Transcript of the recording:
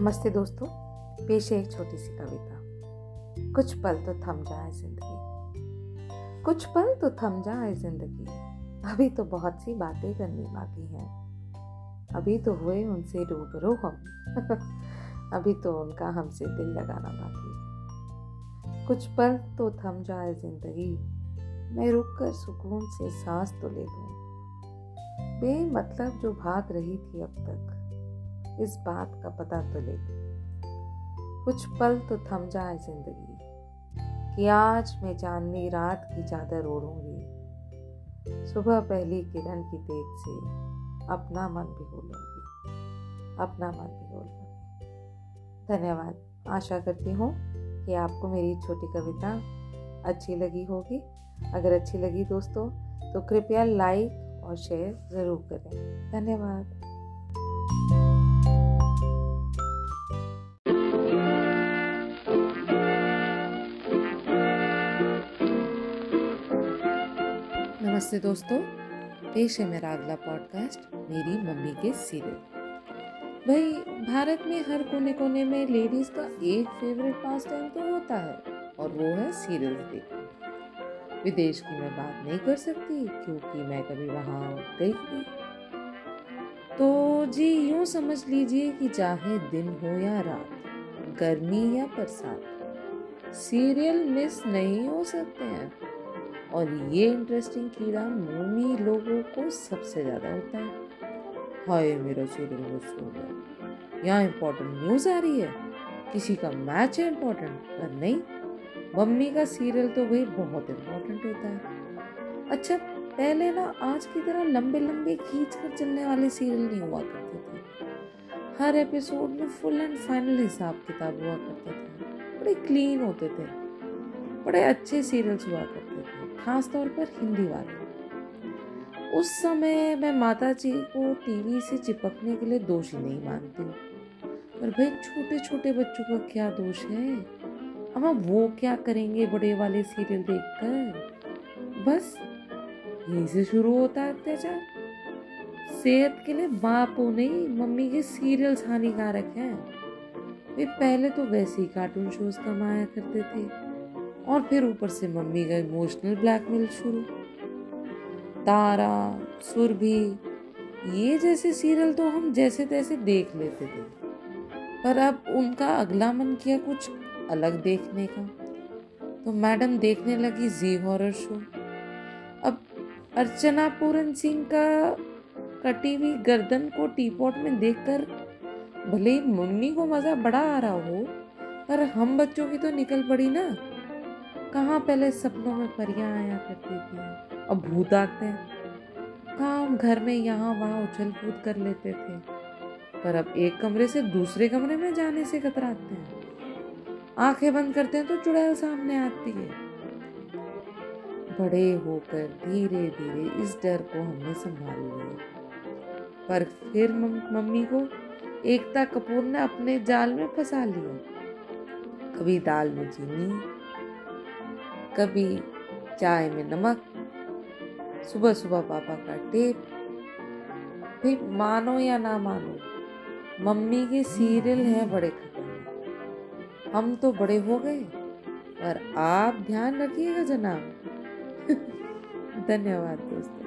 नमस्ते दोस्तों, पेश है एक छोटी सी कविता। कुछ पल तो थम जाए ज़िंदगी। कुछ पल तो थम जाए ज़िंदगी। अभी तो बहुत सी बातें करनी बाकी हैं। अभी तो हुए उनसे रूबरू हम। अभी तो उनका हमसे दिल लगाना बाकी है। कुछ पल तो थम जाए ज़िंदगी। मैं रुक कर सुकून से सांस तो ले लूँ। बेमतलब जो भाग रही थी अब तक। इस बात का पता तो ले। कुछ पल तो थम जाए ज़िंदगी, कि आज मैं चांदनी रात की चादर ओढ़ूँगी। सुबह पहली किरण की तेज से अपना मन भी बोलूँगी अपना मन भी बोलूँगी धन्यवाद। आशा करती हूँ कि आपको मेरी छोटी कविता अच्छी लगी होगी। अगर अच्छी लगी दोस्तों तो कृपया लाइक और शेयर ज़रूर करें। धन्यवाद। नमस्ते दोस्तों, पेश है मेरा अगला पॉडकास्ट मेरी मम्मी के सीरियल भाई, भारत में हर कोने कोने में लेडीज़ का एक फेवरेट पास टाइम तो होता है, और वो है सीरियल्स देखना। विदेश की मैं बात नहीं कर सकती, क्योंकि मैं कभी वहाँ गई नहीं। तो जी, यूँ समझ लीजिए कि चाहे दिन हो या रात, गर्मी या बरसात सीरियल मिस नहीं हो सकते हैं। और ये इंटरेस्टिंग कीड़ा मोमी लोगों को सबसे ज़्यादा होता है। हाय, मेरा सीरियल मिस हो। गया यहाँ इम्पोर्टेंट न्यूज़ आ रही है। किसी का मैच है इम्पोर्टेंट पर नहीं। मम्मी का सीरियल तो भाई बहुत इम्पोर्टेंट होता है। अच्छा पहले ना आज की तरह लंबे लंबे खींच कर चलने वाले सीरियल नहीं हुआ करते थे। हर एपिसोड में फुल एंड फाइनल हिसाब किताब हुआ करते थे। बड़े क्लीन होते थे। बड़े अच्छे सीरियल्स हुआ करते थे। खास तौर पर हिंदी वाले। उस समय मैं माता जी को टीवी से चिपकने के लिए दोषी नहीं मानती पर भाई छोटे छोटे बच्चों का क्या दोष है? अब हम वो क्या करेंगे बड़े वाले सीरियल देखकर? बस, यहीं से शुरू होता है अत्याचार। सेहत के लिए बाप हो नहीं, मम्मी के सीरियल्स हानिकारक हैं। वे पहले तो वैसे ही कार्टून शोज़ कमाया करते थे। और फिर ऊपर से मम्मी का इमोशनल ब्लैकमेल शुरू। तारा, सुरभि, ये जैसे सीरियल तो हम जैसे तैसे देख लेते थे। पर अब उनका अगला मन किया कुछ अलग देखने का। तो मैडम देखने लगी जी हॉरर शो अब अर्चना पूरन सिंह का कटी हुई गर्दन को टीपॉट में देखकर भले ही मम्मी को मज़ा बड़ा आ रहा हो, पर हम बच्चों की तो निकल पड़ी ना। कहाँ पहले सपनों में परियाँ आया करती थी अब भूत आते हैं। कहाँ घर में यहाँ वहाँ उछल कूद कर लेते थे। पर अब एक कमरे से दूसरे कमरे में जाने से कतराते हैं। आँखें बंद करते हैं तो चुड़ैल सामने आती है। बड़े होकर धीरे धीरे इस डर को हमने संभाल लिया। पर फिर मम्मी को एकता कपूर ने अपने जाल में फंसा लिया। कभी दाल में चीनी कभी चाय में नमक सुबह सुबह पापा का टेप। फिर मानो या ना मानो, मम्मी के सीरियल है बड़े खतरनाक। हम तो बड़े हो गए और आप ध्यान रखिएगा जनाब। धन्यवाद दोस्तों।